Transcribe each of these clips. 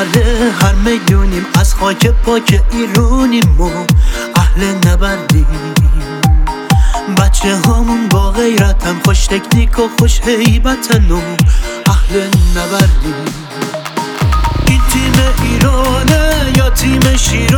نبرده هر میلیونیم. از خاک پاک ایرونیم و اهل نبردیم. بچه همون با غیرتن خوش تکنیک و خوش حیبتن و اهل نبردیم. این تیم ایرانه یا تیم شیران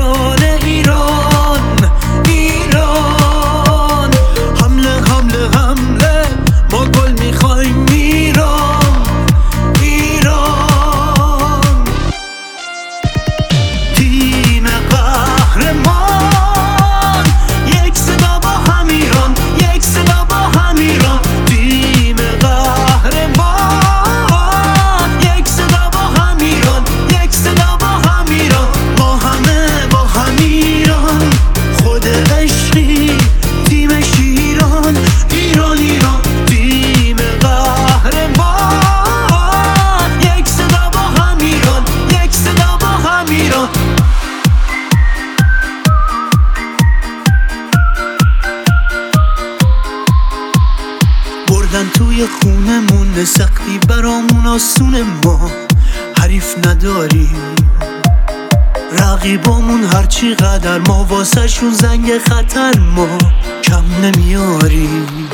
بردن توی خونمون سختی برامون آسون ما. حریف نداریم. رقیبامون هرچی قدر ما واسه شون زنگ خطر ما. کم نمیاریم.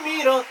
miro